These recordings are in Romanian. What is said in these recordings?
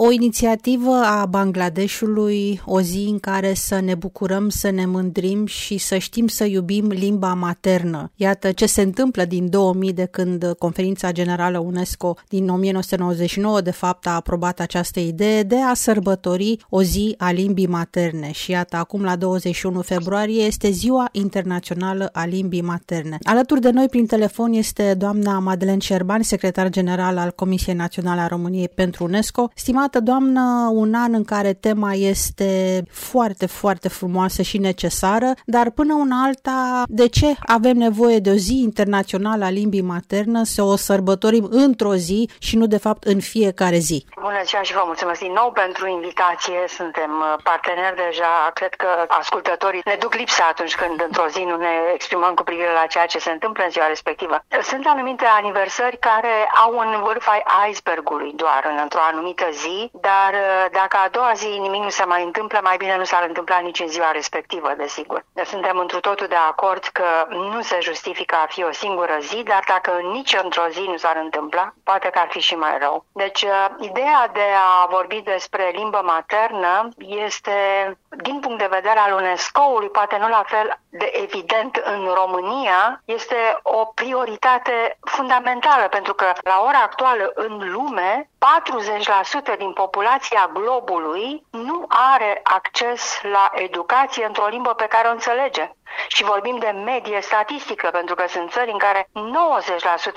o inițiativă a Bangladeshului, o zi în care să ne bucurăm, să ne mândrim și să știm să iubim limba maternă. Iată ce se întâmplă din 2000 de când Conferința Generală UNESCO din 1999 de fapt a aprobat această idee de a sărbători o zi a limbii materne și iată acum la 21 februarie este Ziua Internațională a Limbii Materne. Alături de noi prin telefon este doamna Madeleine Șerban, secretar general al Comisiei Naționale a României pentru UNESCO. Stimată doamnă, un an în care tema este foarte, foarte frumoasă și necesară, dar până una alta, de ce avem nevoie de o zi internațională a limbii maternă, să o sărbătorim într-o zi și nu de fapt în fiecare zi? Bună ziua și vă mulțumesc din nou pentru invitație. Suntem uh, parteneri deja. Cred că ascultătorii ne duc lipsa atunci când într-o zi nu ne exprimăm cu privire la ceea ce se întâmplă în ziua respectivă. Sunt anumite aniversări care au un vârf ai icebergului doar în, într-o anumită zi, dar uh, dacă a doua zi nimic nu se mai întâmplă, mai bine nu s-ar întâmpla nici în ziua respectivă, desigur. Suntem într totul de acord că nu se justifică a fi o singură zi, dar dacă nici într-o zi nu s-ar întâmpla, poate că ar fi și mai rău. Deci, uh, ideea de a vorbi despre limbă maternă este, din punct de vedere al UNESCO-ului, poate nu la fel de evident în România, este o prioritate fundamentală, pentru că la ora actuală în lume, 40% din populația globului nu are acces la educație într-o limbă pe care o înțelege. Și vorbim de medie statistică, pentru că sunt țări în care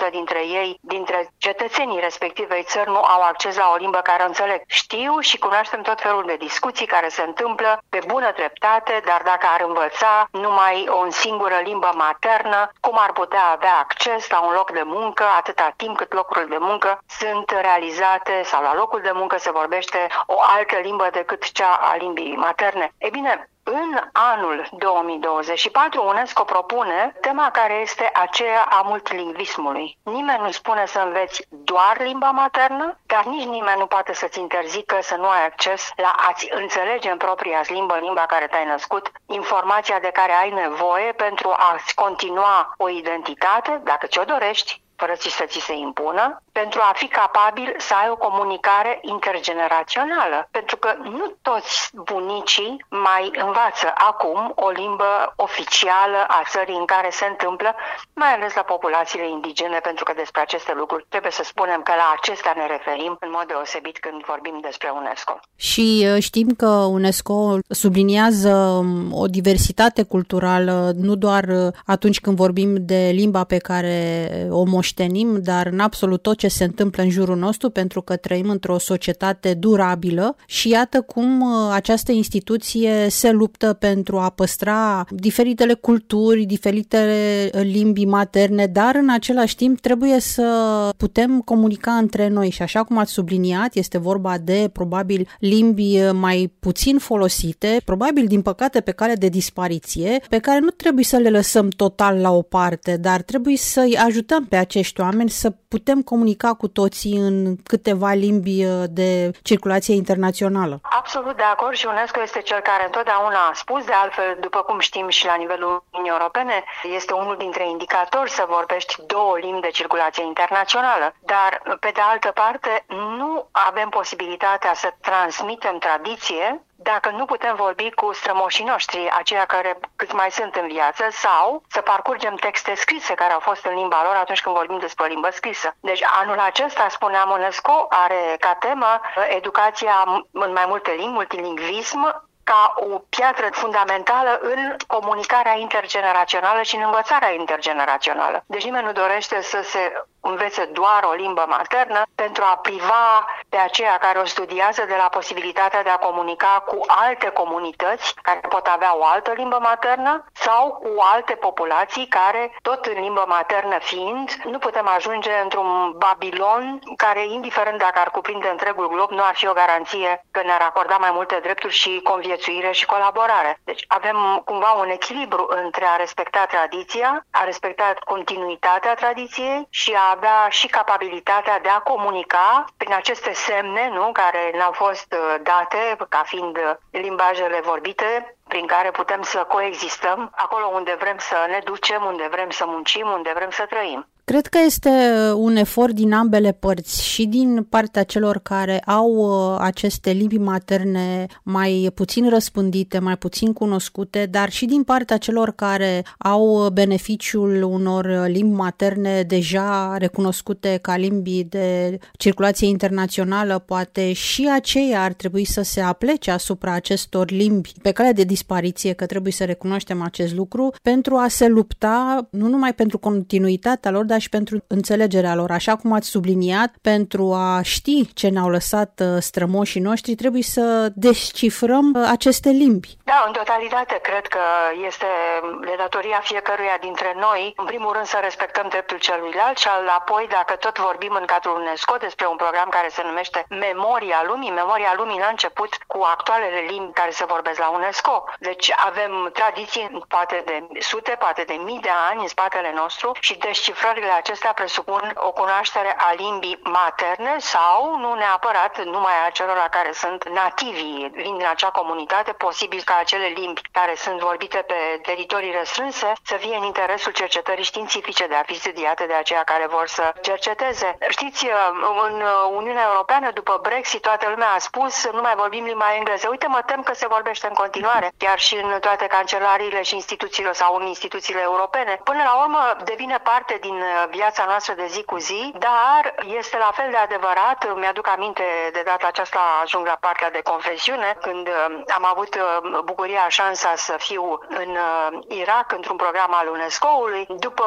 90% dintre ei, dintre cetățenii respectivei țări, nu au acces la o limbă care o înțeleg. Știu și cunoaștem tot felul de discuții care se întâmplă pe bună dreptate, dar dacă ar învăța numai o singură limbă maternă, cum ar putea avea acces la un loc de muncă atâta timp cât locurile de muncă sunt realizate sau la locul de muncă se vorbește o altă limbă decât cea a limbii materne. E bine, în anul 2024, UNESCO propune tema care este aceea a multilingvismului. Nimeni nu spune să înveți doar limba maternă, dar nici nimeni nu poate să-ți interzică să nu ai acces la a-ți înțelege în propria limbă, limba care te-ai născut, informația de care ai nevoie pentru a-ți continua o identitate, dacă ți-o dorești, fără să ți se impună, pentru a fi capabil să ai o comunicare intergenerațională. Pentru că nu toți bunicii mai învață acum o limbă oficială a țării în care se întâmplă, mai ales la populațiile indigene, pentru că despre aceste lucruri trebuie să spunem că la acestea ne referim în mod deosebit când vorbim despre UNESCO. Și uh, știm că UNESCO subliniază um, o diversitate culturală nu doar uh, atunci când vorbim de limba pe care o moștenim, moștenim, dar în absolut tot ce se întâmplă în jurul nostru, pentru că trăim într-o societate durabilă și iată cum uh, această instituție se luptă pentru a păstra diferitele culturi, diferitele uh, limbi materne, dar în același timp trebuie să putem comunica între noi. Și așa cum ați subliniat, este vorba de probabil limbi uh, mai puțin folosite, probabil din păcate pe cale de dispariție, pe care nu trebuie să le lăsăm total la o parte, dar trebuie să-i ajutăm pe acești acești oameni să putem comunica cu toții în câteva limbi uh, de circulație internațională. Absolut de acord și UNESCO este cel care întotdeauna a spus, de altfel, după cum știm și la nivelul Uniunii Europene, este unul dintre indicatori să vorbești două limbi de circulație internațională. Dar, pe de altă parte, nu avem posibilitatea să transmitem tradiție dacă nu putem vorbi cu strămoșii noștri, aceia care cât mai sunt în viață, sau să parcurgem texte scrise care au fost în limba lor atunci când vorbim despre o limbă scrisă. Deci anul acesta, spuneam UNESCO, are ca temă educația în mai multe limbi, multilingvism, ca o piatră fundamentală în comunicarea intergenerațională și în învățarea intergenerațională. Deci nimeni nu dorește să se învețe doar o limbă maternă pentru a priva pe aceia care o studiază de la posibilitatea de a comunica cu alte comunități care pot avea o altă limbă maternă sau cu alte populații care, tot în limbă maternă fiind, nu putem ajunge într-un Babilon care, indiferent dacă ar cuprinde întregul glob, nu ar fi o garanție că ne-ar acorda mai multe drepturi și conviețuire și colaborare. Deci avem cumva un echilibru între a respecta tradiția, a respecta continuitatea tradiției și a avea și capabilitatea de a comunica prin aceste semne nu, care ne-au fost uh, date ca fiind uh, limbajele vorbite prin care putem să coexistăm acolo unde vrem să ne ducem, unde vrem să muncim, unde vrem să trăim. Cred că este un efort din ambele părți și din partea celor care au uh, aceste limbi materne mai puțin răspândite, mai puțin cunoscute, dar și din partea celor care au beneficiul unor limbi materne deja recunoscute ca limbi de circulație internațională, poate și aceia ar trebui să se aplece asupra acestor limbi pe cale de dispariție, că trebuie să recunoaștem acest lucru, pentru a se lupta nu numai pentru continuitatea lor, dar și pentru înțelegerea lor. Așa cum ați subliniat, pentru a ști ce ne-au lăsat uh, strămoșii noștri, trebuie să descifrăm uh, aceste limbi. Da, în totalitate, cred că este de datoria fiecăruia dintre noi, în primul rând să respectăm dreptul celuilalt și apoi, dacă tot vorbim în cadrul UNESCO despre un program care se numește Memoria Lumii, Memoria Lumii n-a început cu actualele limbi care se vorbesc la UNESCO. Deci avem tradiții poate de sute, poate de mii de ani în spatele nostru și descifrările acestea presupun o cunoaștere a limbii materne sau nu neapărat numai a celor care sunt nativi, vin din acea comunitate, posibil ca acele limbi care sunt vorbite pe teritorii restrânse să fie în interesul cercetării științifice de a fi studiate de aceia care vor să cerceteze. Știți, în Uniunea Europeană, după Brexit, toată lumea a spus nu mai vorbim limba engleză. Uite, mă tem că se vorbește în continuare, chiar și în toate cancelariile și instituțiile sau în instituțiile europene. Până la urmă, devine parte din viața noastră de zi cu zi, dar este la fel de adevărat, mi-aduc aminte de data aceasta ajung la partea de confesiune, când uh, am avut uh, bucuria, șansa să fiu în uh, Irak într-un program al UNESCO-ului, după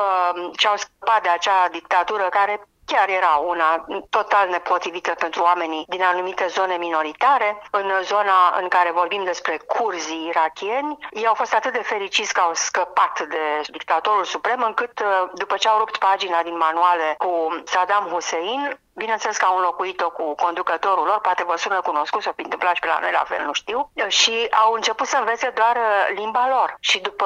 ce au scăpat de acea dictatură care chiar era una total nepotrivită pentru oamenii din anumite zone minoritare. În zona în care vorbim despre curzii irachieni, ei au fost atât de fericiți că au scăpat de dictatorul suprem, încât după ce au rupt pagina din manuale cu Saddam Hussein, Bineînțeles că au înlocuit-o cu conducătorul lor, poate vă sună cunoscut, s-o fi întâmplat și pe la noi la fel, nu știu, și au început să învețe doar uh, limba lor. Și după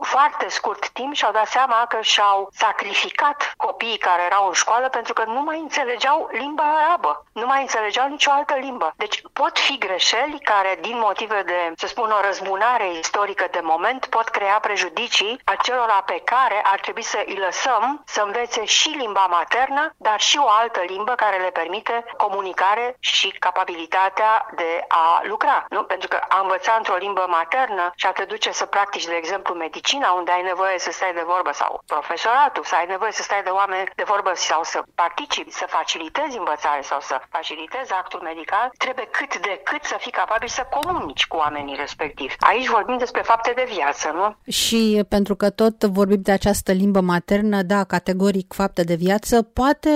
foarte scurt timp și-au dat seama că și-au sacrificat copiii care erau în școală pentru că nu mai înțelegeau limba arabă, nu mai înțelegeau nicio altă limbă. Deci pot fi greșeli care, din motive de, să spun, o răzbunare istorică de moment, pot crea prejudicii acelora pe care ar trebui să îi lăsăm să învețe și limba maternă, dar și o altă limbă limbă care le permite comunicare și capabilitatea de a lucra. Nu? Pentru că a învăța într-o limbă maternă și a te duce să practici, de exemplu, medicina, unde ai nevoie să stai de vorbă, sau profesoratul, să ai nevoie să stai de oameni de vorbă sau să participi, să facilitezi învățare sau să facilitezi actul medical, trebuie cât de cât să fii capabil să comunici cu oamenii respectivi. Aici vorbim despre fapte de viață, nu? Și pentru că tot vorbim de această limbă maternă, da, categoric fapte de viață, poate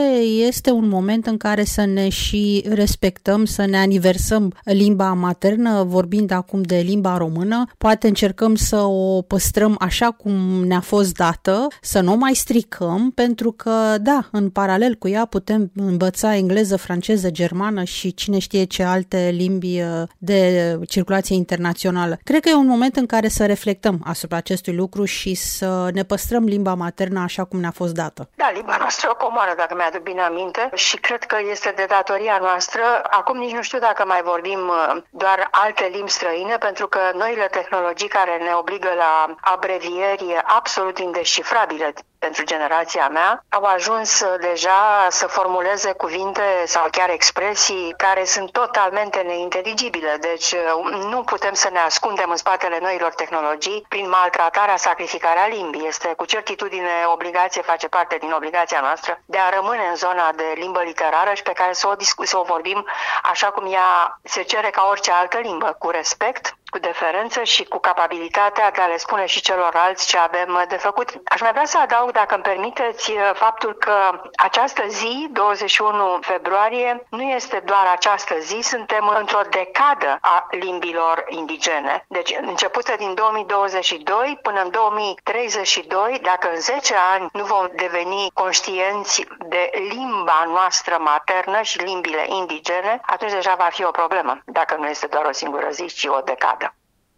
este un moment moment în care să ne și respectăm, să ne aniversăm limba maternă, vorbind acum de limba română. Poate încercăm să o păstrăm așa cum ne-a fost dată, să nu o mai stricăm, pentru că, da, în paralel cu ea putem învăța engleză, franceză, germană și cine știe ce alte limbi uh, de circulație internațională. Cred că e un moment în care să reflectăm asupra acestui lucru și să ne păstrăm limba maternă așa cum ne-a fost dată. Da, limba noastră o comoară, dacă mi-aduc bine aminte, și cred că este de datoria noastră. Acum nici nu știu dacă mai vorbim uh, doar alte limbi străine, pentru că noile tehnologii care ne obligă la abrevieri absolut indescifrabile pentru generația mea, au ajuns uh, deja să formuleze cuvinte sau chiar expresii care sunt totalmente neinteligibile. Deci uh, nu putem să ne ascundem în spatele noilor tehnologii prin maltratarea, sacrificarea limbii. Este cu certitudine obligație, face parte din obligația noastră de a rămâne în zona de limbă literară și pe care să o, discu- să o vorbim așa cum ea se cere ca orice altă limbă, cu respect, cu deferență și cu capabilitatea de a le spune și celorlalți ce avem de făcut. Aș mai vrea să adaug, dacă îmi permiteți, faptul că această zi, 21 februarie, nu este doar această zi, suntem într-o decadă a limbilor indigene. Deci, începută din 2022 până în 2032, dacă în 10 ani nu vom deveni conștienți de limba noastră maternă și limbile indigene, atunci deja va fi o problemă, dacă nu este doar o singură zi, ci o decadă.